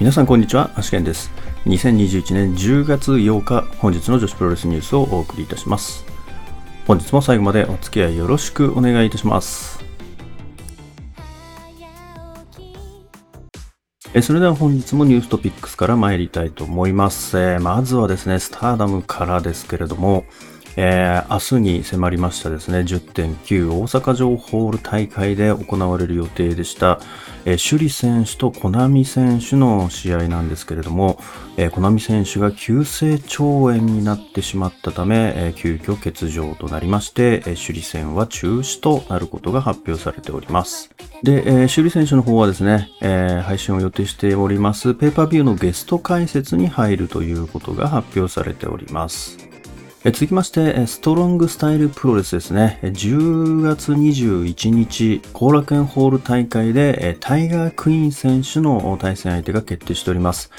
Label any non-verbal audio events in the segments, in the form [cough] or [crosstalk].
皆さんこんにちは、アシケンです。2021年10月8日、本日の女子プロレスニュースをお送りいたします。本日も最後までお付き合いよろしくお願いいたします。えそれでは本日もニューストピックスから参りたいと思います。えまずはですね、スターダムからですけれども、えー明日に迫りましたですね、10.9大阪城ホール大会で行われる予定でした、えー、首里選手とコナミ選手の試合なんですけれども、えー、コナミ選手が急性腸炎になってしまったため、えー急遽欠場となりまして、えー首里戦は中止となることが発表されております。で、えー、首里選手の方はですね、えー配信を予定しております、ペーパービューのゲスト解説に入るということが発表されております。え続きまして、ストロングスタイルプロレスですね。10月21日、後楽園ホール大会で、タイガークイーン選手の対戦相手が決定しております。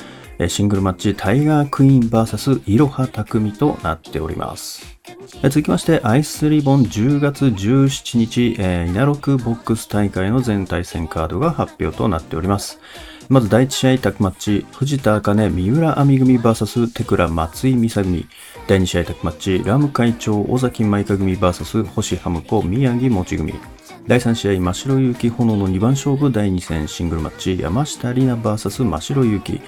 シングルマッチ、タイガークイーン VS イロハ匠となっております。続きまして、アイスリボン10月17日、えー、稲六ボックス大会の全対戦カードが発表となっております。まず第1試合タッグマッチ、藤田茜、三浦亜美組 VS テクラ松井美沙組。第2試合タッグマッチ、ラム会長、尾崎舞香組 VS 星ハム子、宮城もち組。第3試合、真白ゆき炎の2番勝負第2戦シングルマッチ、山下里奈 VS 真白ゆき。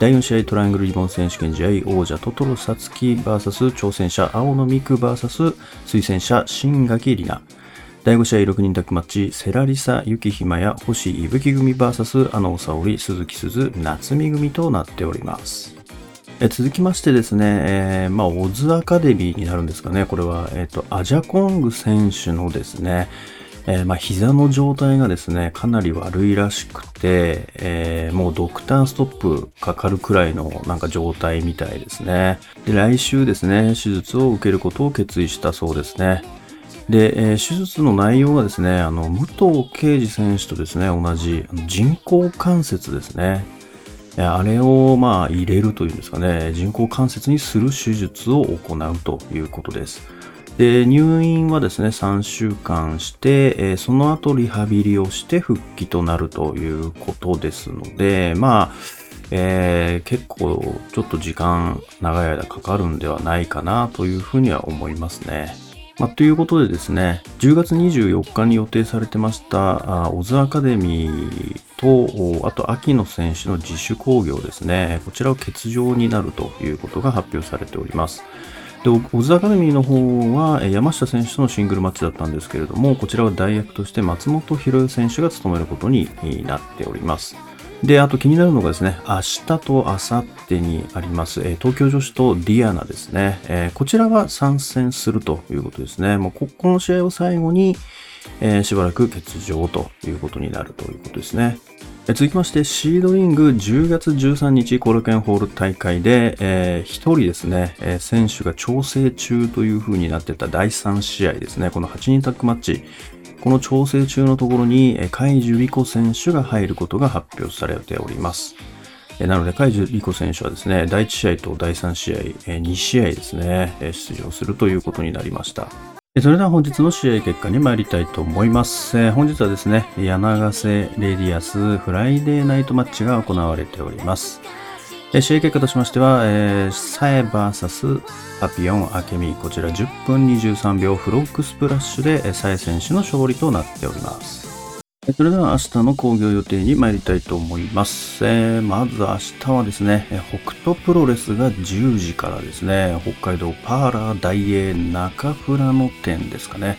第4試合トライアングルリボン選手権試合王者トトロサツキ VS 挑戦者青野美久 VS 推薦者新垣里奈第5試合6人タッグマッチセラリサ雪ひまや星いぶき組 VS あの沙織鈴木鈴夏美組となっておりますえ続きましてですね、えーまあ、オズアカデミーになるんですかね。これは、えっ、と、アジャコング選手のですね、えーまあ、膝の状態がですね、かなり悪いらしくて、えーもうドクターストップかかるくらいのなんか状態みたいですね。で、来週ですね、手術を受けることを決意したそうですね。で、えー手術の内容がですね、あの、武藤敬司選手とですね、同じ人工関節ですね。あれをまあ入れるというんですかね、人工関節にする手術を行うということです。で、入院はですね、3週間して、えーその後リハビリをして復帰となるということですので、まあ、えー結構ちょっと時間長い間かかるんではないかなというふうには思いますね。まあ、ということでですね、10月24日に予定されてました、あオズアカデミーと、あと秋野選手の自主興行ですね、こちらを欠場になるということが発表されております。で、オズアカデミーの方は、山下選手とのシングルマッチだったんですけれども、こちらは代役として松本博代選手が務めることになっております。で、あと気になるのがですね、明日と明後日にあります、え東京女子とディアナですね。えこちらは参戦するということですね。もうここの試合を最後に、えーしばらく欠場ということになるということですね。え続きまして、シードリング10月13日コロケンホール大会で、えー人ですね、え選手が調整中という風になってた第3試合ですね。この8人タッグマッチ。この調整中のところに、えー海樹リコ選手が入ることが発表されております。なので、海樹リコ選手はですね、第1試合と第3試合、2試合ですね、出場するということになりました。それでは本日の試合結果に参りたいと思います。え本日はですね、柳瀬レディアスフライデーナイトマッチが行われております。試合結果としましては、えーサエ VS パピヨン朱美、こちら10分23秒フロッグスプラッシュで、えーサエ選手の勝利となっております。それでは明日の興行予定に参りたいと思います。えーまず明日はですね、北斗プロレスが10時からですね、北海道パーラー大英中富良野店ですかね。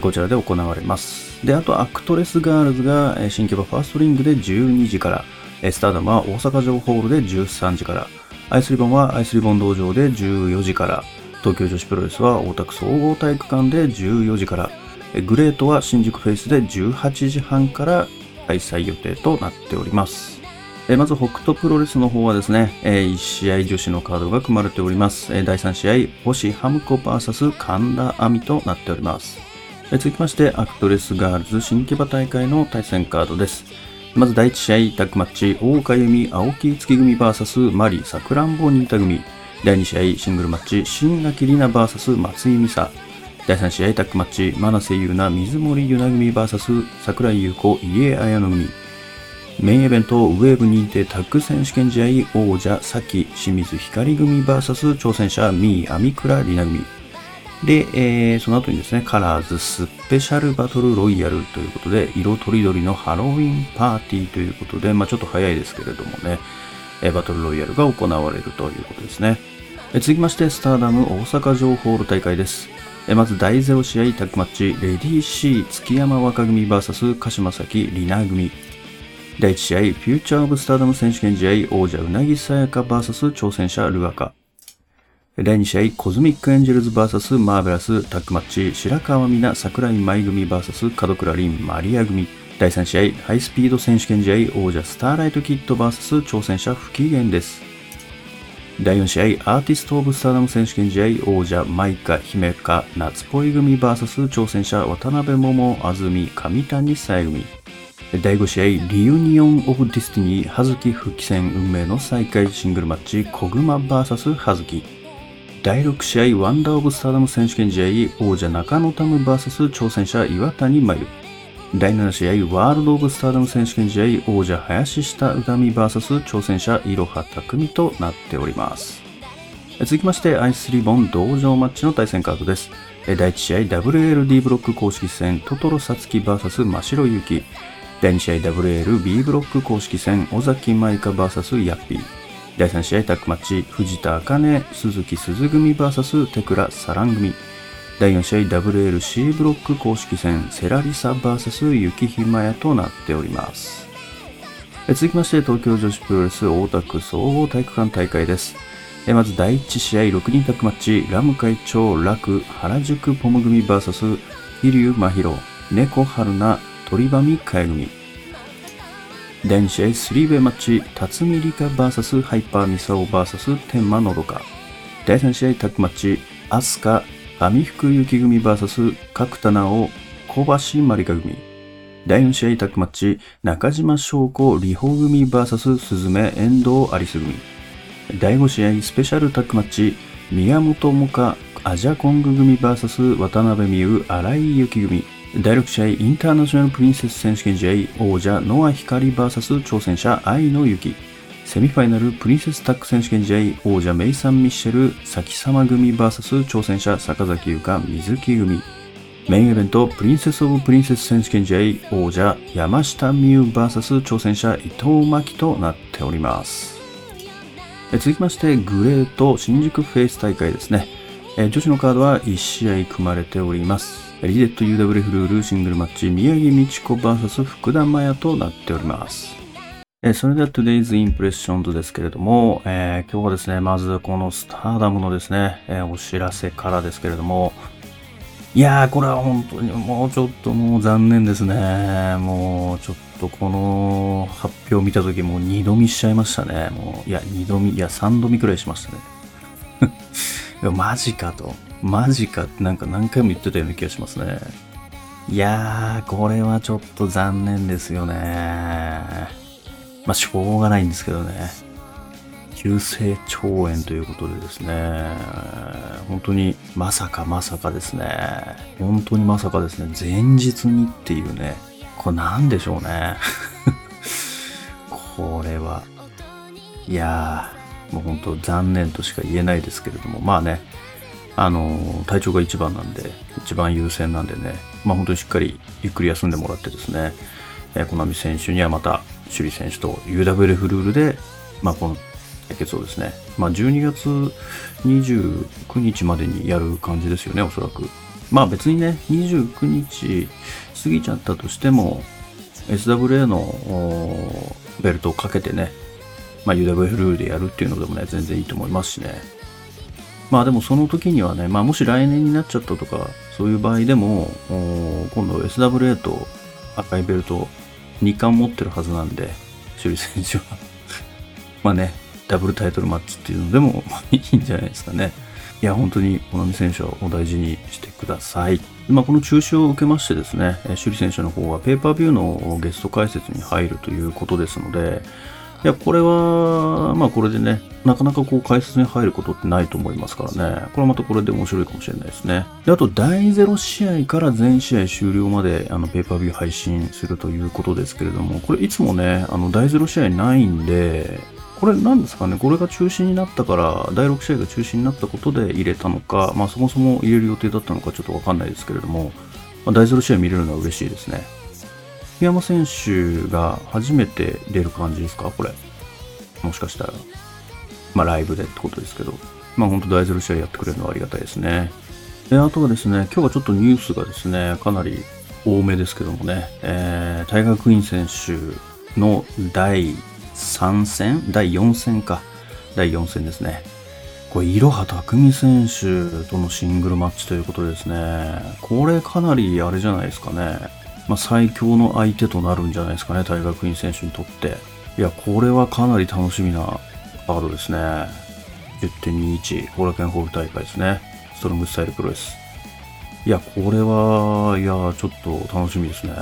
こちらで行われます。で、あとアクトレスガールズが新木場ファーストリングで12時から、スターダムは大阪城ホールで13時から、アイスリボンはアイスリボン道場で14時から、東京女子プロレスは大田区総合体育館で14時から、グレートは新宿フェイスで18時半から開催予定となっております。まず北斗プロレスの方はですね、1試合女子のカードが組まれております。第3試合、星ハムコ VS 神田亜美となっております。続きまして、アクトレスガールズ新木場大会の対戦カードです。まず第1試合、タッグマッチ、大岡由美、青木月組 VS マリ、さくらんぼ新田組。第2試合、シングルマッチ、新垣里奈 VS 松井美沙。第3試合、タッグマッチ、真瀬優奈、水森優奈組 VS 桜井優子、家綾乃組。メインイベント、ウェーブ認定タッグ選手権試合王者、さき清水光組 VS 挑戦者、ミー、アミクラ、リナ組。で、えー、その後にですね、カラーズスペシャルバトルロイヤルということで、色とりどりのハロウィンパーティーということで、まあちょっと早いですけれどもね、えバトルロイヤルが行われるということですね。え続きまして、スターダム大阪城ホール大会です。えまず第0試合タッグマッチ、レディー C 月山和香組 VS 鹿島沙希、里奈組。第1試合、フューチャーオブスターダム選手権試合、王者ウナギ・サヤカ VS 挑戦者ルアカ。第2試合、コズミックエンジェルズ VS マーベラスタッグマッチ、白川未奈、桜井まい組 VS 門倉凛マリア組。第3試合、ハイスピード選手権試合、王者スターライトキッド VS 挑戦者不機嫌です。第4試合、アーティスト・オブ・スターダム選手権試合、王者、マイカ、姫香、なつぽい組 VS 挑戦者、渡辺桃、 AZM、上谷沙弥組。第5試合、リユニオン・オブ・ディスティニー、葉月復帰戦運命の再会シングルマッチ、コグマ VS 葉月。第6試合、ワンダー・オブ・スターダム選手権試合、王者、中野たむ VS 挑戦者、岩谷麻優。第7試合、ワールド・オブ・スターダム選手権試合、王者林下詩美 VS 挑戦者、彩羽匠となっております。続きまして、アイスリボン同場マッチの対戦カードです。第1試合、WLD ブロック公式戦、トトロサツキ VS 真白ゆき。第2試合、WLB ブロック公式戦、尾崎舞香 VS ヤッピー。第3試合、タックマッチ、藤田茜、鈴木鈴組 VS テクラサラン組。第4試合 WLC ブロック公式戦セラリサ VS 雪ひまやとなっております。続きまして東京女子プロレス大田区総合体育館大会です。まず第1試合6人タッグマッチラム会長楽原宿ポム組 VS 飛龍真宙猫春菜鳥羽美香組第2試合3ウェイマッチ辰巳梨花 VS ハイパーミサオ VS 天満のどか第3試合タッグマッチアスカ網福雪組 VS 角田直小橋まりか組。第4試合タッグマッチ、中島翔子里穂組 VS 鈴目遠藤アリス組。第5試合スペシャルタッグマッチ、宮本萌歌アジャコング組 VS 渡辺美優荒井由紀組。第6試合インターナショナルプリンセス選手権試合王者ノア光 VS 挑戦者愛の雪。セミファイナルプリンセスタック選手権試合王者メイサン・ミッシェル先様組 VS 挑戦者坂崎優香水木組。メインイベントプリンセス・オブ・プリンセス選手権試合王者山下美優 VS 挑戦者伊藤真希となっております。続きましてグレート新宿フェイス大会ですね。女子のカードは1試合組まれております。リデット UWF ルールシングルマッチ宮城美智子 VS 福田麻也となっておりますえそれでは Today's Impression ですけれども、えー、今日はですね、まずこのスターダムのですね、えー、お知らせからですけれども、いやー、これは本当にもうちょっともう残念ですね。もうちょっとこの発表を見たときもう二度見しちゃいましたね。もう、いや、二度見、いや、三度見くらいしましたね。[laughs] いや、マジかと。マジかってなんか何回も言ってたような気がしますね。いやー、これはちょっと残念ですよね。まあ、しょうがないんですけどね。急性腸炎ということでですね、本当にまさかまさかですね、本当にまさかですね、前日にっていうね、これなんでしょうね。[laughs] これは、いやー、もう本当残念としか言えないですけれども、まあね、あの、体調が一番なんで、一番優先なんでね、まあ本当にしっかりゆっくり休んでもらってですね、えー、コナミ選手にはまた首里選手と UWF ルールで、まあ、この対決をですね、まあ、12月29日までにやる感じですよね、おそらく。まあ別にね、29日過ぎちゃったとしても、SWA のベルトをかけてね、まあ、UWF ルールでやるっていうのでもね、全然いいと思いますしね。まあでもその時にはね、まあもし来年になっちゃったとか、そういう場合でも、今度 SWA と赤いベルト2冠持ってるはずなんで、首里選手は [laughs] まあね、ダブルタイトルマッチっていうのでも [laughs] いいんじゃないですかね。いや、本当に、小波選手はお大事にしてください。まあ、この中止を受けましてですね、首里選手の方はペーパービューのゲスト解説に入るということですので、いや、これは、まあこれでね、なかなかこう解説に入ることってないと思いますからね。これはまたこれで面白いかもしれないですね。で、あと、第0試合から全試合終了まで、あの、ペーパービュー配信するということですけれども、これいつもね、あの、第0試合ないんで、これ何ですかね、これが中止になったから、第6試合が中止になったことで入れたのか、まあそもそも入れる予定だったのかちょっとわかんないですけれども、まあ、第0試合見れるのは嬉しいですね。檜山選手が初めて出る感じですか？これ。もしかしたら。まあライブでってことですけど。まあ本当第0試合やってくれるのはありがたいですね。で、あとはですね、今日はちょっとニュースがですね、かなり多めですけどもね、えー、タイガー・クイーン選手の第3戦？第4戦か。第4戦ですね。これ、いろは匠選手とのシングルマッチということですね。これかなりあれじゃないですかね。まあ、最強の相手となるんじゃないですかね、大学院選手にとって。いや、これはかなり楽しみなカードですね。10.21、後楽園ホール大会ですね。ストロングスタイルプロレス。いや、これは、いや、ちょっと楽しみですね。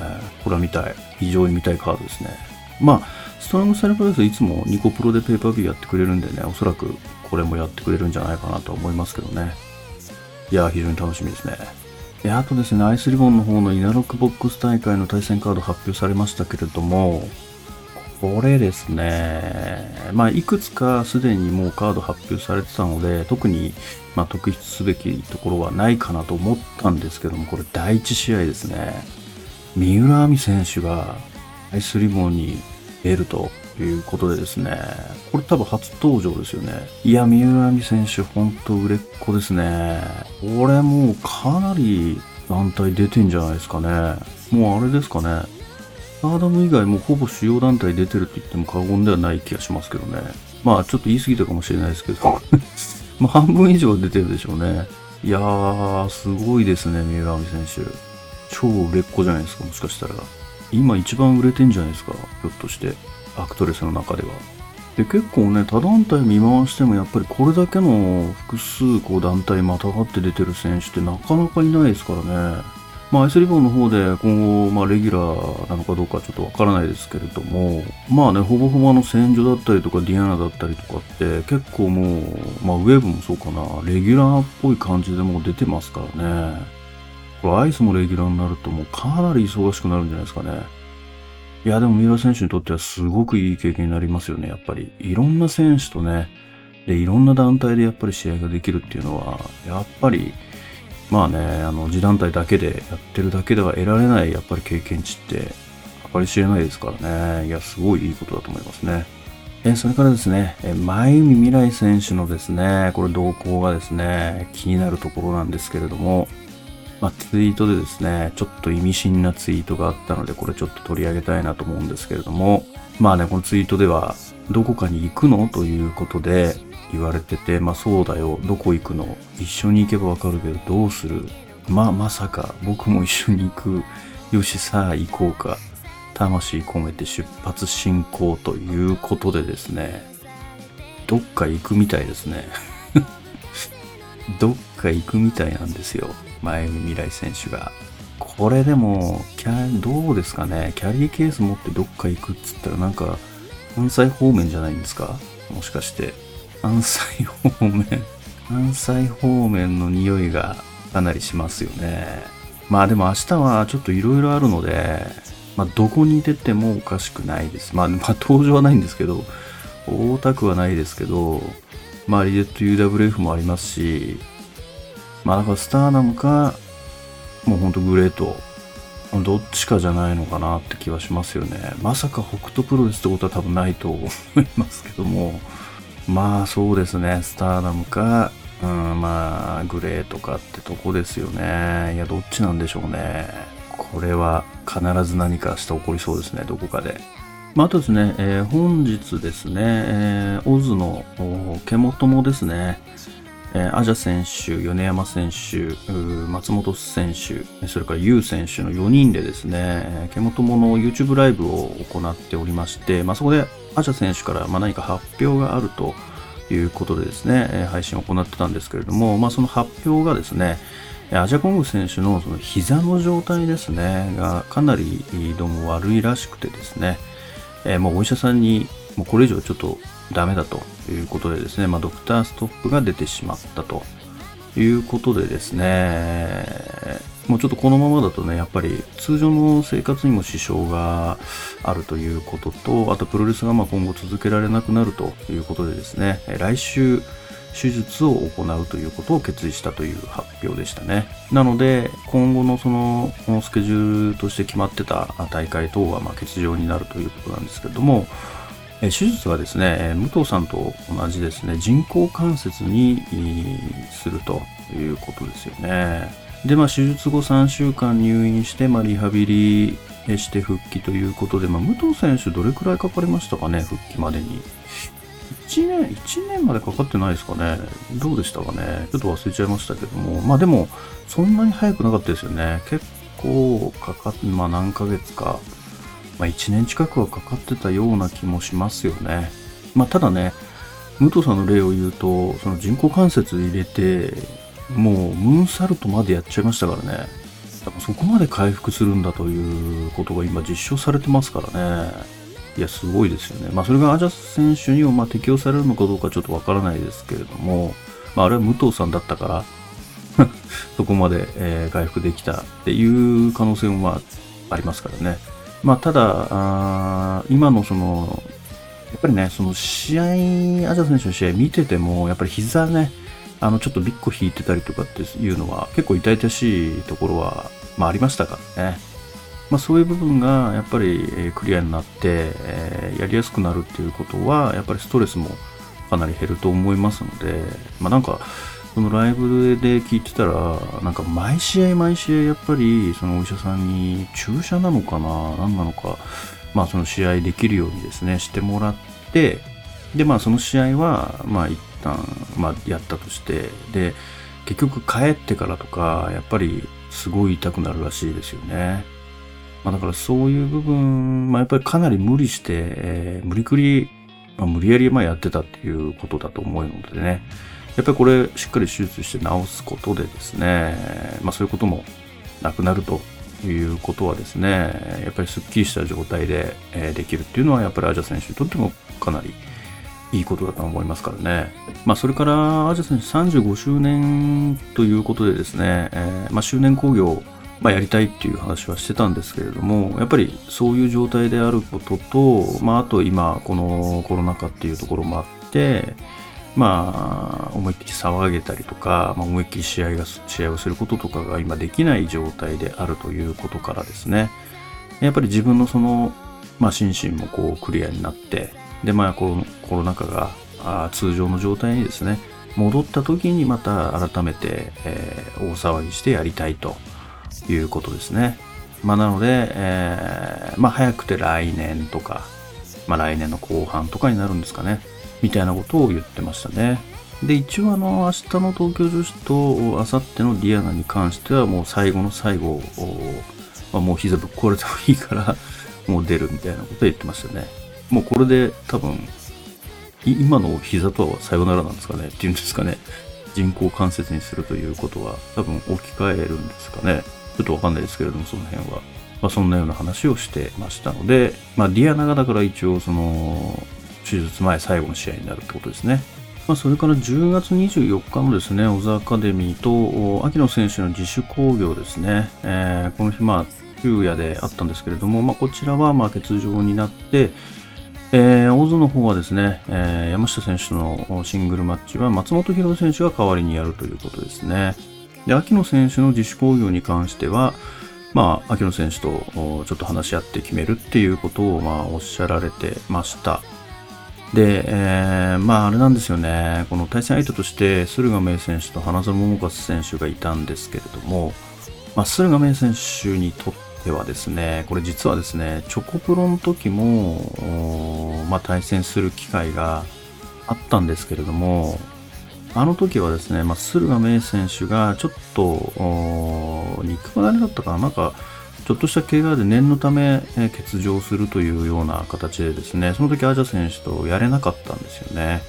これは見たい。非常に見たいカードですね。まあ、ストロングスタイルプロレスいつもニコプロでペーパービューやってくれるんでね、おそらくこれもやってくれるんじゃないかなと思いますけどね。いや、非常に楽しみですね。で、あとですね、アイスリボンの方のイナロックボックス大会の対戦カード発表されましたけれども、これですね、まあ、いくつかすでにもうカード発表されてたので、特に、まあ、特筆すべきところはないかなと思ったんですけども、これ第1試合ですね。三浦亜美選手がアイスリボンに出るとということでですね、これ多分初登場ですよね。いや、三浦亜美選手、ほんと売れっ子ですね。これもうかなり団体出てんじゃないですかね。もうあれですかね。アーダム以外もほぼ主要団体出てるって言っても過言ではない気がしますけどね。まあちょっと言い過ぎたかもしれないですけど。[laughs] まあ半分以上出てるでしょうね。いやー、すごいですね、三浦亜美選手。超売れっ子じゃないですか、もしかしたら。今一番売れてんじゃないですか、ひょっとして。アクトレスの中では。で、結構ね、他団体見回してもやっぱりこれだけの複数こう団体またがって出てる選手ってなかなかいないですからね。まあ、アイスリボンの方で今後、まあ、レギュラーなのかどうかちょっとわからないですけれども、まあね、ほぼほぼあの仙女だったりとか、ディアナだったりとかって、結構もう、まあ、ウェーブもそうかな、レギュラーっぽい感じでもう出てますからね。これ、アイスもレギュラーになるともうかなり忙しくなるんじゃないですかね。いや、でも三浦選手にとってはすごくいい経験になりますよね、やっぱり。いろんな選手とね、で、いろんな団体でやっぱり試合ができるっていうのは、やっぱり、まあね、あの、自団体だけでやってるだけでは得られない、やっぱり経験値って、計り知れないですからね。いや、すごいいいことだと思いますね。えそれからですね、え前海未来選手のですね、これ動向がですね、気になるところなんですけれども、まあ、ツイートでですね、ちょっと意味深なツイートがあったので、これちょっと取り上げたいなと思うんですけれども、まあね、このツイートでは、どこかに行くのということで言われてて、まあそうだよ、どこ行くの一緒に行けばわかるけど、どうするまあまさか、僕も一緒に行く。よし、さあ行こうか。魂込めて出発進行ということでですね、どっか行くみたいですね。[laughs] どっか行くみたいなんですよ。前未来選手が。これでも、キャどうですかね？キャリーケース持ってどっか行くっつったらなんか、関西方面じゃないんですか？もしかして。関西方面 [laughs] 関西方面の匂いがかなりしますよね。まあでも明日はちょっと色々あるので、まあどこに出てもおかしくないです。まあ、まあ登場はないんですけど、大田区はないですけど、まあリデット UWF もありますし、まあだからスターダムか、もうほんとグレート、どっちかじゃないのかなって気はしますよね。まさか北斗プロレスってことは多分ないと思いますけども、まあそうですね、スターダムか、うん、まあグレートかってとこですよね。いや、どっちなんでしょうね。これは必ず何かして起こりそうですね、どこかで。まあ、あとですね、えー、本日ですね、えー、オズの獣もですね、え、アジャ選手、米山選手、松本選手、それからユウ選手の4人でですね、ケモトモの YouTube ライブを行っておりまして、まあ、そこでアジャ選手からま何か発表があるということでですね、配信を行ってたんですけれども、まあ、その発表がですね、アジャコング選手のその膝の状態ですね、がかなりどうも悪いらしくてですね、えー、もうお医者さんに、もうこれ以上ちょっとダメだということでですね、まあ、ドクターストップが出てしまったということでですね、もうちょっとこのままだとね、やっぱり通常の生活にも支障があるということと、あとプロレスがまあ今後続けられなくなるということでですね、来週手術を行うということを決意したという発表でしたね。なので、今後のその、このスケジュールとして決まってた大会等はまあ欠場になるということなんですけども、手術はですね、武藤さんと同じですね、人工関節にするということですよね。で、まあ、手術後3週間入院して、まあ、リハビリして復帰ということで、まあ、武藤選手どれくらいかかりましたかね、復帰までに。1年、1年までかかってないですかね。どうでしたかね。ちょっと忘れちゃいましたけども。まあでも、そんなに早くなかったですよね。結構かかって、まあ何ヶ月か、まあ1年近くはかかってたような気もしますよね。まあただね、武藤さんの例を言うと、その人工関節入れて、もうムーンサルトまでやっちゃいましたからね。そこまで回復するんだということが今実証されてますからね。いや、すごいですよね。まあ、それがアジャス選手にもま適用されるのかどうかちょっとわからないですけれども、まあ、あれは武藤さんだったから [laughs] そこまで、え、回復できたっていう可能性もまあ、ありますからね。まあ、ただ、あ今のその、やっぱりね、その試合、アジャ選手の試合見てても、やっぱり膝ね、あの、ちょっとビッコ引いてたりとかっていうのは、結構痛々しいところは、まあありましたからね。まあそういう部分がやっぱりクリアになって、えー、やりやすくなるっていうことは、やっぱりストレスもかなり減ると思いますので、まあなんか、そのライブで聞いてたら、なんか毎試合毎試合やっぱりそのお医者さんに注射なのかな何なのか、まあその試合できるようにですね、してもらって、でまあその試合は、まあ一旦、まあ、やったとしてで結局帰ってからとかやっぱりすごい痛くなるらしいですよね。まあ、だからそういう部分、まあ、やっぱりかなり無理して、えー、無理くり、まあ、無理やりまあやってたっていうことだと思うのでね。やっぱりこれしっかり手術して治すことでですね、まあそういうこともなくなるということはですね、やっぱりスッキリした状態で、え、できるっていうのはやっぱりアジャ選手にとってもかなりいいことだと思いますからね。まあ、それから、アジャ選手35周年ということでですね、え、まあ、周年興行、まあ、やりたいっていう話はしてたんですけれども、やっぱりそういう状態であることと、まあ、あと今、このコロナ禍っていうところもあって、まあ、思いっきり騒げたりとか、まあ、思いっきり試合が、試合をすることとかが今できない状態であるということからですね、やっぱり自分のその、まあ、心身もこうクリアになって、で、まあ、コロコロナ禍があ通常の状態にですね、戻った時にまた改めて、えー、大騒ぎしてやりたいということですね。まあ、なので、えー、まあ、早くて来年とか、まあ、来年の後半とかになるんですかね。みたいなことを言ってましたね。で、一応あの、明日の東京女子と明後日のディアナに関してはもう最後の最後、まあ、もう膝ぶっ壊れてもいいから [laughs] もう出るみたいなことを言ってましたね。もうこれで多分、今の膝とはさよならなんですかねっていうんですかね。人工関節にするということは多分置き換えるんですかね。ちょっとわかんないですけれども、その辺は。まあ、そんなような話をしてましたので、まあ、ディアナがだから一応その、手術前最後の試合になるってことですね。まあ、それから10月24日のですね、オザアカデミーと、秋野選手の自主興行ですね。えー、この日、まあ、昼夜であったんですけれども、まあ、こちらはまあ欠場になって、えー、大津の方はですね、えー、山下選手のシングルマッチは松本博選手が代わりにやるということですね。で、秋野選手の自主興行に関しては、まあ、秋野選手とちょっと話し合って決めるっていうことを、まあ、おっしゃられてました。で、えー、まあ、あれなんですよね。この対戦相手として、駿河明選手と花園桃和選手がいたんですけれども、まあ、駿河明選手にとっではですね、これ実はですね、チョコプロの時も、まあ、対戦する機会があったんですけれども、あの時はですね、まあ、駿河明選手がちょっと、肉離れだったかな、なんか、ちょっとした怪我で念のため、え欠場するというような形でですね、その時アジャ選手とやれなかったんですよね。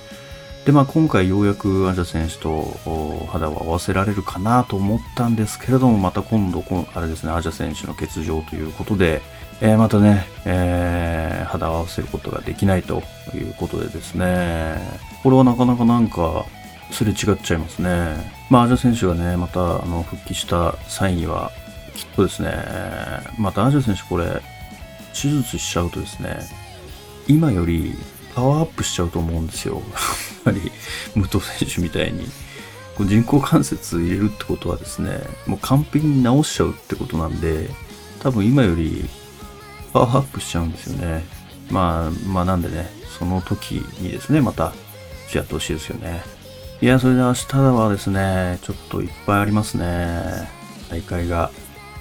で、まあ、今回ようやくアジャ選手と肌を合わせられるかなと思ったんですけれども、また今度、あれですね、アジャ選手の欠場ということで、えー、またね、えー、肌を合わせることができないということでですね、これはなかなかなんか、すれ違っちゃいますね。まあ、アジャ選手がね、またあの復帰した際には、きっとですね、またアジャ選手これ、手術しちゃうとですね、今よりパワーアップしちゃうと思うんですよ。[laughs] やっぱり、武藤選手みたいに。人工関節入れるってことはですね、もう完璧に治しちゃうってことなんで、多分今よりパワーアップしちゃうんですよね。まあ、まあなんでね、その時にですね、またやってほしいですよね。いや、それで明日はですね、ちょっといっぱいありますね。大会が。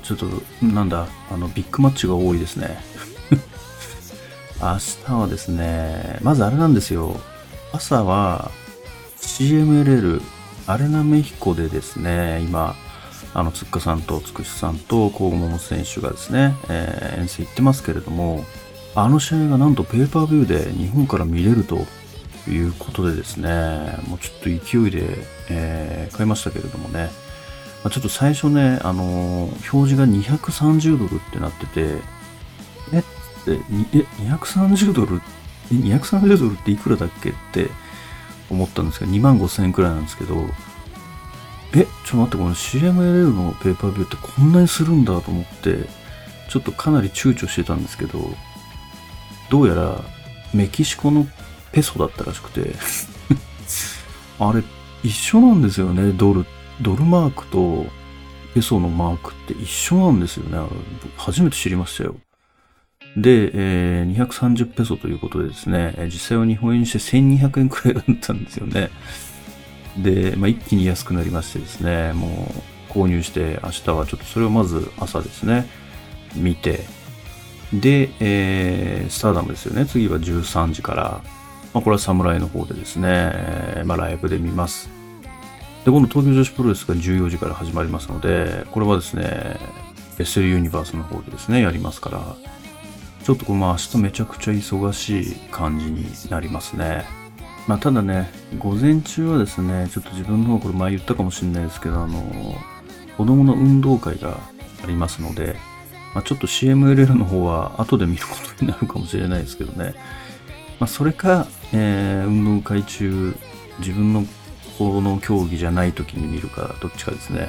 ちょっと、なんだ、あの、ビッグマッチが多いですね。[laughs] 明日はですね、まずあれなんですよ。朝は CMLL アレナメヒコでですね、今、あの、つっかさんとつくしさんとコウモモ選手がですね、えー、遠征行ってますけれども、あの試合がなんとペーパービューで日本から見れるということでですね、もうちょっと勢いで、えー、買いましたけれどもね、まあ、ちょっと最初ね、あのー、表示が230ドルってなってて、えって、え、230ドルえ、230ドルっていくらだっけって思ったんですけど、2万5千円くらいなんですけど、え、ちょっと待って、この CMLL のペーパービューってこんなにするんだと思って、ちょっとかなり躊躇してたんですけど、どうやらメキシコのペソだったらしくて [laughs] あれ、一緒なんですよね、ドル。ドルマークとペソのマークって一緒なんですよね。初めて知りましたよ。で、えー、230ペソということでですね、実際は日本円にして1200円くらいだったんですよね。で、まあ、一気に安くなりましてですね、もう購入して明日はちょっとそれをまず朝ですね、見て、で、えー、スターダムですよね。次は13時から、まあ、これは侍の方でですね、まあ、ライブで見ます。で、今度東京女子プロレスが14時から始まりますので、これはですね、SL ユニバースの方でですね、やりますから、ちょっとこの明日めちゃくちゃ忙しい感じになりますね。まあ、ただね、午前中はですね、ちょっと自分の方これ前言ったかもしれないですけど、あの、子供の運動会がありますので、まあ、ちょっと CMLL の方は後で見ることになるかもしれないですけどね。まあ、それか、えー、運動会中、自分のこの競技じゃない時に見るか、どっちかですね。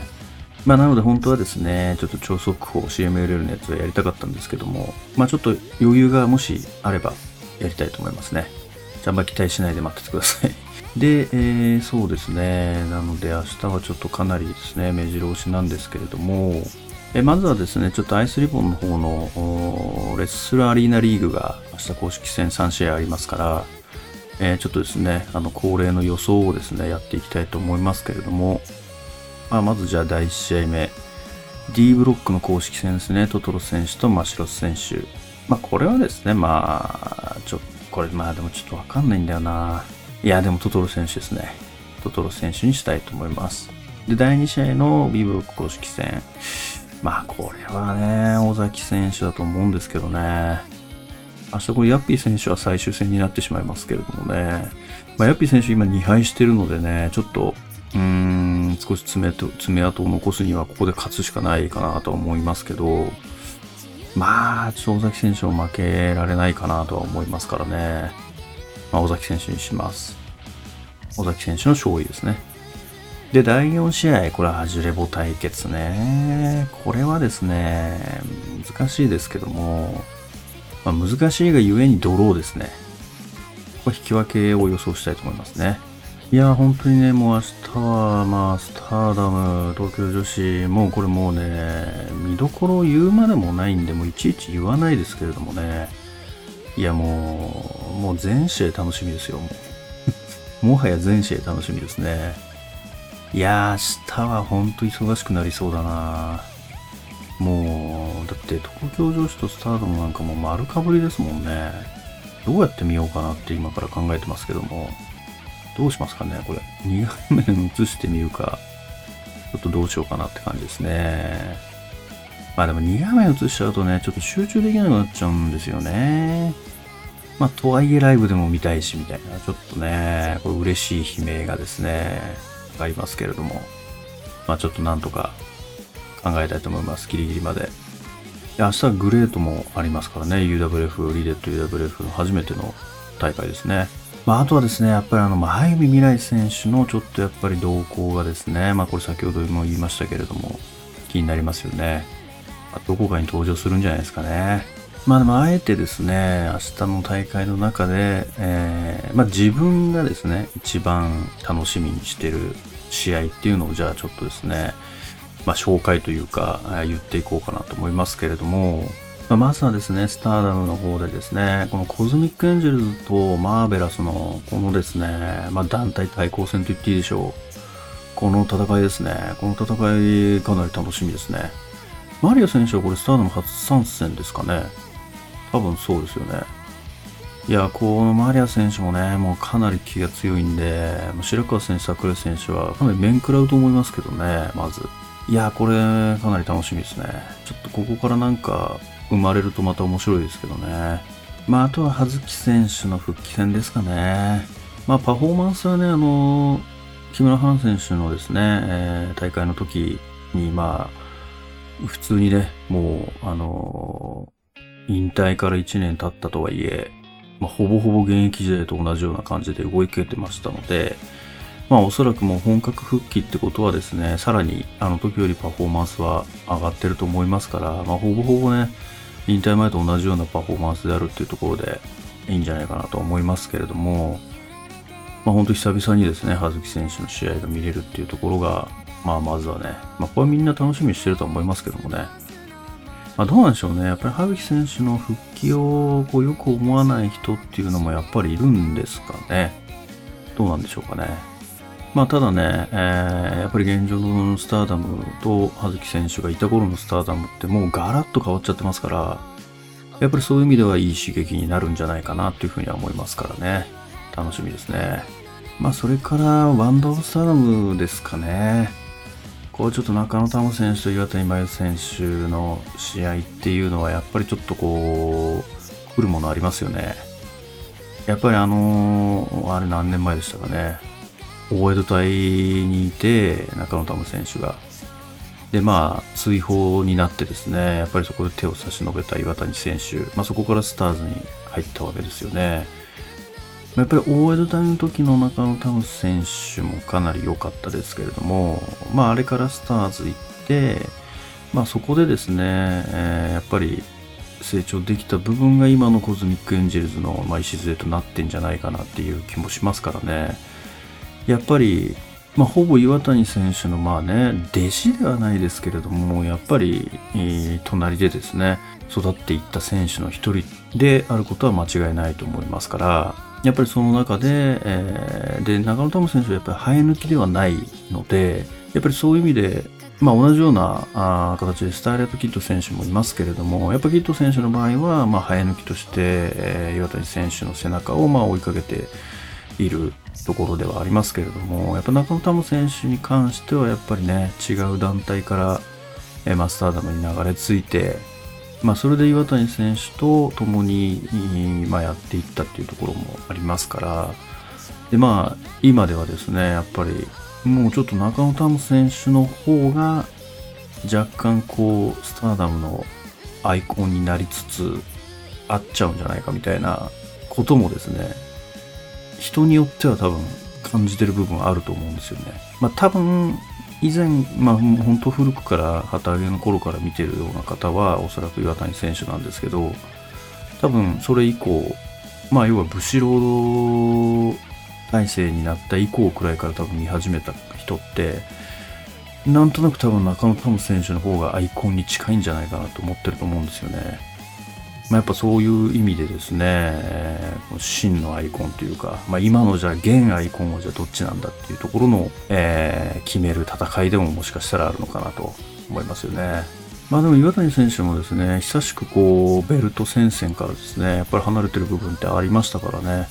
まあ、なので本当はですね、ちょっと超速報 CMLL のやつはやりたかったんですけども、まあ、ちょっと余裕がもしあればやりたいと思いますね。じゃあ、あ期待しないで待っててください。[laughs] で、えー、そうですね。なので明日はちょっとかなりですね、目白押しなんですけれども、えまずはですね、ちょっとアイスリボンの方のレッスルアリーナリーグが明日公式戦3試合ありますから、えー、ちょっとですね、あの恒例の予想をですね、やっていきたいと思いますけれども、まあ、まずじゃあ第1試合目、D ブロックの公式戦ですね、トトロ選手とマシロス選手。まあこれはですね、まあ、ちょっと、これまあでもちょっとわかんないんだよな。いや、でもトトロ選手ですね。トトロ選手にしたいと思います。で、第2試合の B ブロック公式戦。まあこれはね、尾崎選手だと思うんですけどね。明日こヤッピー選手は最終戦になってしまいますけれどもね。まあ、ヤッピー選手今2敗してるのでね、ちょっと、うーん、少し爪と爪痕を残すにはここで勝つしかないかなとは思いますけど、まあ、ちょっと尾崎選手を負けられないかなとは思いますからね。まあ、尾崎選手にします。尾崎選手の勝利ですね。で、第4試合、これはジレボ対決ね。これはですね、難しいですけども、まあ、難しいがゆえにドローですね。これ引き分けを予想したいと思いますね。いや、本当にね、もう明日は、まあ、スターダム、東京女子、もうこれもうね、見どころを言うまでもないんで、もういちいち言わないですけれどもね。いや、もう、もう全試合楽しみですよ、もう。もはや全試合楽しみですね。いや、明日はほんと忙しくなりそうだなもう、って東京女子とスタートもなんかも丸かぶりですもんね。どうやって見ようかなって今から考えてますけども。どうしますかねこれ。2画面映してみるか。ちょっとどうしようかなって感じですね。まあでも2画面映しちゃうとね、ちょっと集中できなくなっちゃうんですよね。まあとはいえライブでも見たいしみたいな。ちょっとね、これ嬉しい悲鳴がですね。ありますけれども、まあちょっとなんとか考えたいと思います。ギリギリまで。明日はグレートもありますからね、UWF、リデッド UWF の初めての大会ですね。まあ、あとはですね、やっぱりあの、前見未来選手のちょっとやっぱり動向がですね、まあこれ先ほども言いましたけれども、気になりますよね。まあ、どこかに登場するんじゃないですかね。まあでもあえてですね、明日の大会の中で、えー、まあ自分がですね、一番楽しみにしてる試合っていうのをじゃあちょっとですね、まあ紹介というか、言っていこうかなと思いますけれども、まあ、まずはですね、スターダムの方でですね、このコズミックエンジェルズとマーベラスのこのですね、まあ団体対抗戦と言っていいでしょう。この戦いですね。この戦いかなり楽しみですね。マリア選手はこれスターダム初参戦ですかね。多分そうですよね。いや、このマリア選手もね、もうかなり気が強いんで、白川選手、桜井選手はかなり面食らうと思いますけどね、まず。いや、これかなり楽しみですね。ちょっとここからなんか生まれるとまた面白いですけどね。まあ、あとは葉月選手の復帰戦ですかね。まあ、パフォーマンスはね、あの、木村花選手のですね、えー、大会の時に、まあ、普通にね、もう、あの引退から1年経ったとはいえ、まあ、ほぼほぼ現役時代と同じような感じで動いてましたので、まあおそらくもう本格復帰ってことはですね、さらにあの時よりパフォーマンスは上がってると思いますから、まあほぼほぼね、引退前と同じようなパフォーマンスであるっていうところでいいんじゃないかなと思いますけれども、まあ本当久々にですね、葉月選手の試合が見れるっていうところが、まあまずはね、まあこれはみんな楽しみにしてると思いますけどもね、まあ、どうなんでしょうね。やっぱり葉月選手の復帰をこうよく思わない人っていうのもやっぱりいるんですかね。どうなんでしょうかね。まあ、ただね、えー、やっぱり現状のスターダムと葉月選手がいた頃のスターダムってもうガラッと変わっちゃってますから、やっぱりそういう意味ではいい刺激になるんじゃないかなっていうふうには思いますからね。楽しみですね。まあ、それからワンダースターダムですかね。こうちょっと中野玉選手と岩谷真由選手の試合っていうのはやっぱりちょっとこう来るものありますよね。やっぱりあのー、あれ何年前でしたかね。大江戸隊にいて中野玉選手が。でまあ追放になってですね、やっぱりそこで手を差し伸べた岩谷選手、まあそこからスターズに入ったわけですよね。やっぱり大江戸隊の時の中野タム選手もかなり良かったですけれども、まああれからスターズ行って、まあそこでですね、えー、やっぱり成長できた部分が今のコズミックエンジェルズの、ま、礎となってんじゃないかなっていう気もしますからね。やっぱり、まあ、ほぼ岩谷選手のまあね、弟子ではないですけれども、やっぱり、えー、隣でですね、育っていった選手の一人であることは間違いないと思いますから、やっぱりその中で、えー、で、中野たむ選手はやっぱり生え抜きではないので、やっぱりそういう意味で、まあ同じようなあ形でスタイレット・キッド選手もいますけれども、やっぱキッド選手の場合は、まあ生え抜きとして、えー、岩谷選手の背中をまあ追いかけているところではありますけれども、やっぱ中野友選手に関してはやっぱりね、違う団体から、マスターダムに流れ着いて、まあ、それで岩谷選手と共に、まあ、やっていったっていうところもありますから、で、まあ、今ではですね、やっぱり、もうちょっと中野タム選手の方が、若干こう、スターダムのアイコンになりつつ、あっちゃうんじゃないかみたいなこともですね、人によっては多分感じてる部分あると思うんですよね。まあ多分、以前、まあ、本当古くから旗揚げの頃から見てるような方はおそらく岩谷選手なんですけど多分それ以降まあ要は武士労働体制になった以降くらいから多分見始めた人ってなんとなく多分中野トム選手の方がアイコンに近いんじゃないかなと思ってると思うんですよね。まあ、やっぱそういう意味でですね、真のアイコンというか、まあ、今のじゃあ現アイコンはじゃあどっちなんだっていうところの、えー、決める戦いでももしかしたらあるのかなと思いますよね。まあでも岩谷選手もですね、久しくこう、ベルト戦線からですね、やっぱり離れてる部分ってありましたからね。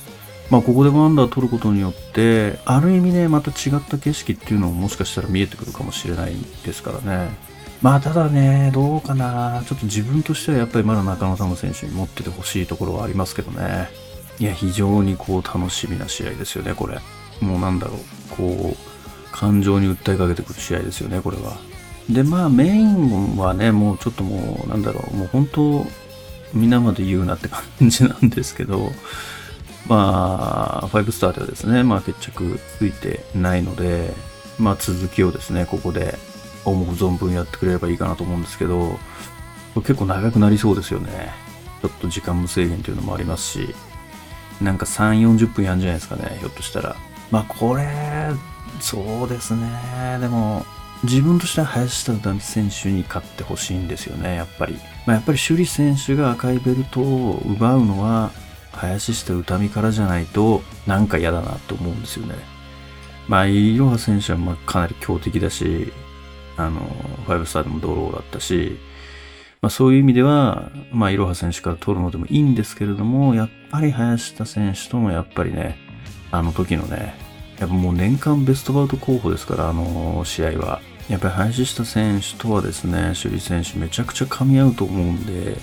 まあここでワンダー取ることによって、ある意味ね、また違った景色っていうのももしかしたら見えてくるかもしれないですからね。まあただね、どうかな。ちょっと自分としてはやっぱりまだ中野玉選手に持っててほしいところはありますけどね。いや、非常にこう楽しみな試合ですよね、これ。もうなんだろう。こう、感情に訴えかけてくる試合ですよね、これは。で、まあメインはね、もうちょっともう、なんだろう、もう本当、皆まで言うなって感じなんですけど、まあ、5スターではですね、まあ決着ついてないので、まあ続きをですね、ここで思う存分やってくれればいいかなと思うんですけど、結構長くなりそうですよね。ちょっと時間無制限というのもありますし、なんか3、40分やるんじゃないですかね、ひょっとしたら。まあこれ、そうですね。でも、自分としては林下歌美選手に勝ってほしいんですよね、やっぱり。まあ、やっぱり首里選手が赤いベルトを奪うのは、林下歌美からじゃないと、なんか嫌だなと思うんですよね。まあ、いろは選手はまかなり強敵だし、あの、5スターでもドローだったし、まあ、そういう意味では、まあ、いろは選手から取るのでもいいんですけれども、やっぱり林田選手ともやっぱりね、あの時のね、やっぱもう年間ベストバウト候補ですから、あの試合は。やっぱり林下選手とはですね、首里選手めちゃくちゃ噛み合うと思うんで、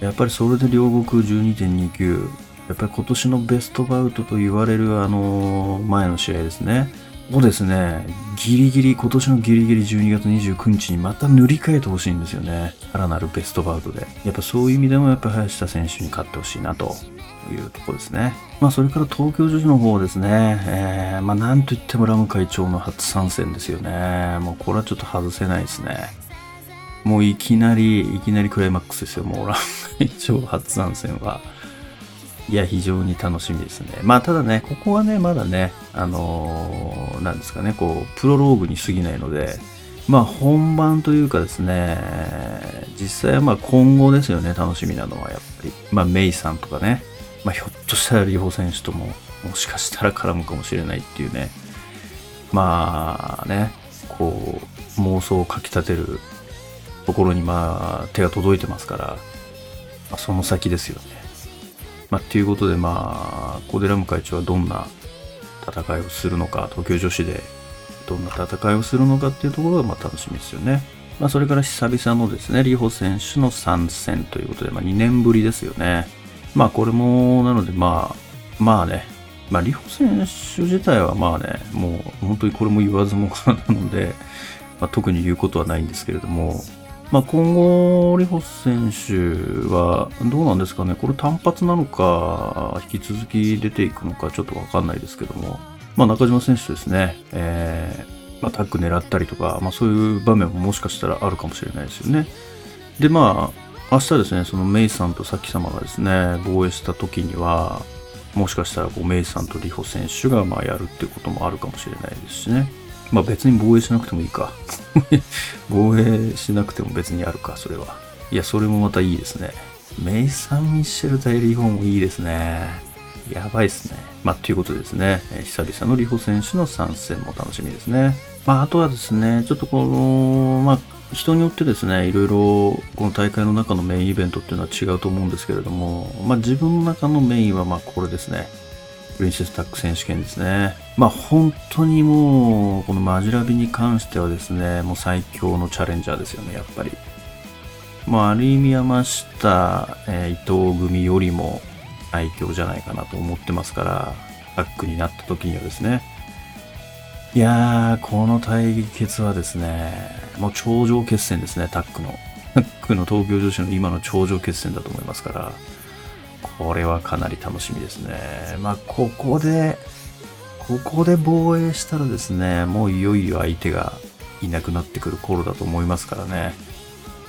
やっぱりそれで両国12.29、やっぱり今年のベストバウトと言われるあの前の試合ですね。をですね、ギリギリ、今年のギリギリ12月29日にまた塗り替えてほしいんですよね。さらなるベストバウトで。やっぱそういう意味でもやっぱ林田選手に勝ってほしいなというところですね。まあそれから東京女子の方ですね。えー、まあなんといってもラム会長の初参戦ですよね。もうこれはちょっと外せないですね。もういきなり、いきなりクライマックスですよ。もうラム会長初参戦は。いや、非常に楽しみですね。まあ、ただね、ここはね、まだね、あのー、なんですかね、こう、プロローグに過ぎないので、まあ、本番というかですね、実際はまあ、今後ですよね、楽しみなのは、やっぱり。まあ、メイさんとかね、まあ、ひょっとしたらリホ選手とも、もしかしたら絡むかもしれないっていうね、まあね、こう、妄想をかき立てるところにまあ、手が届いてますから、まあ、その先ですよね。まあ、っていうことで、まあ、コデラム会長はどんな戦いをするのか、東京女子でどんな戦いをするのかっていうところがまあ楽しみですよね。まあ、それから久々のですね、リホ選手の参戦ということで、まあ、2年ぶりですよね。まあ、これも、なので、まあ、まあね、まあ、リホ選手自体はまあね、もう本当にこれも言わずもがなので、まあ、特に言うことはないんですけれども、まあ、今後、リホス選手はどうなんですかね、これ単発なのか、引き続き出ていくのか、ちょっとわかんないですけども、まあ、中島選手ですね、えーまあ、タッグ狙ったりとか、まあ、そういう場面ももしかしたらあるかもしれないですよね。で、まあ、明日ですね、そのメイさんとサキ様がですね、防衛した時には、もしかしたらこうメイさんとリホ選手がまあやるっていうこともあるかもしれないですしね。まあ別に防衛しなくてもいいか。[laughs] 防衛しなくても別にあるか、それは。いや、それもまたいいですね。メイサン・ミッシェル対リホもいいですね。やばいですね。まあ、ということですね。久々のリホ選手の参戦も楽しみですね。まあ、あとはですね、ちょっとこの、まあ、人によってですね、いろいろこの大会の中のメインイベントっていうのは違うと思うんですけれども、まあ、自分の中のメインはまこれですね。プリンセスタック選手権ですね。まあ本当にもう、このマジラビに関してはですね、もう最強のチャレンジャーですよね、やっぱり。まあある意味山下、えー、伊藤組よりも最強じゃないかなと思ってますから、タックになった時にはですね。いやー、この対決はですね、もう頂上決戦ですね、タックの。タックの東京女子の今の頂上決戦だと思いますから。これはかなり楽しみですね。まあ、ここで、ここで防衛したらですね、もういよいよ相手がいなくなってくる頃だと思いますからね。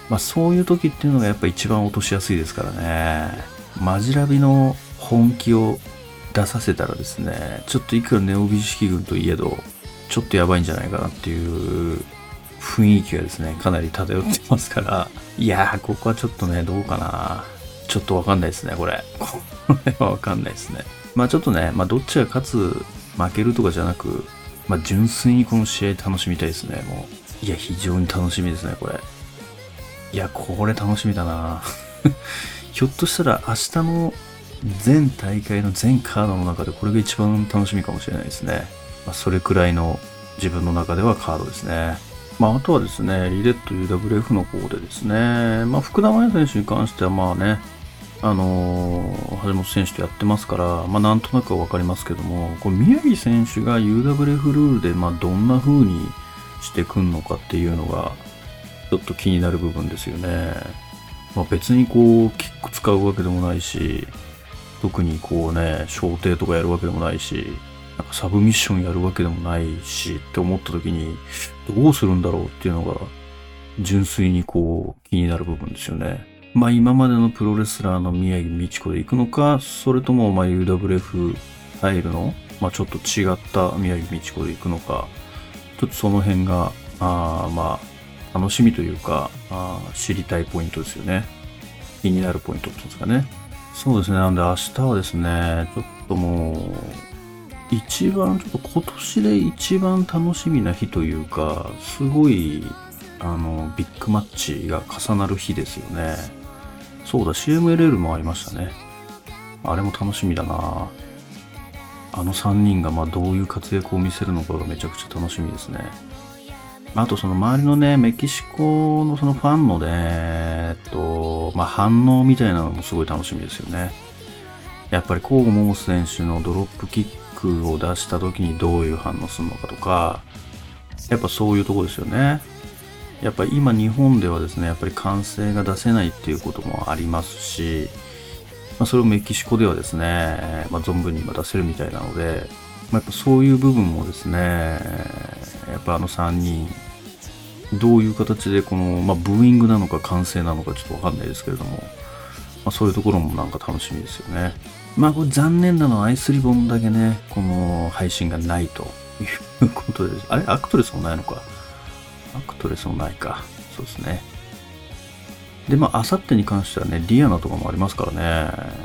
まあ、そういう時っていうのがやっぱ一番落としやすいですからね。マジラビの本気を出させたらですね、ちょっといくらネオ美式軍といえど、ちょっとやばいんじゃないかなっていう雰囲気がですね、かなり漂ってますから、いやー、ここはちょっとね、どうかな。ちょっとわかんないですね、これ。これはわかんないですね。まあちょっとね、まあどっちが勝つ、負けるとかじゃなく、まあ純粋にこの試合楽しみたいですね、もう。いや、非常に楽しみですね、これ。いや、これ楽しみだな [laughs] ひょっとしたら明日の全大会の全カードの中でこれが一番楽しみかもしれないですね。まあ、それくらいの自分の中ではカードですね。まあ、あとはですね、リレット UWF の方でですね、まあ、福田麻也選手に関してはまあね、あのー、橋本選手とやってますから、まあ、なんとなくは分かりますけども、これ宮城選手が UWF ルールで、まあ、どんな風にしてくんのかっていうのが、ちょっと気になる部分ですよね。まあ、別にこう、キック使うわけでもないし、特にこうね、小艇とかやるわけでもないし、なんかサブミッションやるわけでもないしって思った時に、どうするんだろうっていうのが、純粋にこう、気になる部分ですよね。まあ今までのプロレスラーの宮城美智子で行くのか、それともま UWF スタイルの、まあちょっと違った宮城美智子で行くのか、ちょっとその辺が、あまあ、楽しみというかあ、知りたいポイントですよね。気になるポイントっていうんですかね。そうですね。なんで明日はですね、ちょっともう、一番、ちょっと今年で一番楽しみな日というか、すごい、あの、ビッグマッチが重なる日ですよね。そうだ、CMLL もありましたね。あれも楽しみだなあの3人がまどういう活躍を見せるのかがめちゃくちゃ楽しみですね。あとその周りのね、メキシコのそのファンのね、えっと、まあ反応みたいなのもすごい楽しみですよね。やっぱりコー・モモス選手のドロップキックを出した時にどういう反応するのかとか、やっぱそういうとこですよね。やっぱり今日本ではですね、やっぱり歓声が出せないっていうこともありますし、まあ、それをメキシコではですね、まあ、存分に今出せるみたいなので、まあ、やっぱそういう部分もですね、やっぱあの3人、どういう形でこの、まあ、ブーイングなのか歓声なのかちょっとわかんないですけれども、まあ、そういうところもなんか楽しみですよね。まあこれ残念なのはアイスリボンだけね、この配信がないということです。あれアクトレスもないのかアクトレスもないか。そうですね。で、まあ、あさってに関してはね、ディアナとかもありますから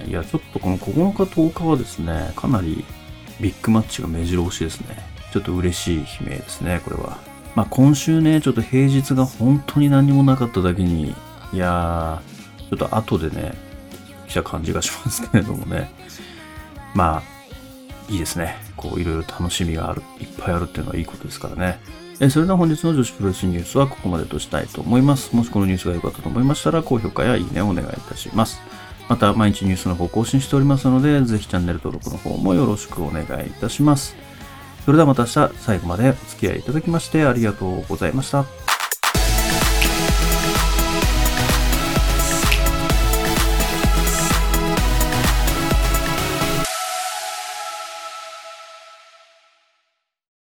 ね。いや、ちょっとこの9日10日はですね、かなりビッグマッチが目白押しですね。ちょっと嬉しい悲鳴ですね、これは。まあ、今週ね、ちょっと平日が本当に何もなかっただけに、いやー、ちょっと後でね、来た感じがしますけれどもね。まあ、いいですね。こう、いろいろ楽しみがある、いっぱいあるっていうのはいいことですからね。えそれでは本日の女子プロレスニュースはここまでとしたいと思います。もしこのニュースが良かったと思いましたら、高評価やいいねをお願いいたします。また、毎日ニュースの方更新しておりますので、ぜひチャンネル登録の方もよろしくお願いいたします。それではまた明日、最後までお付き合いいただきましてありがとうございました。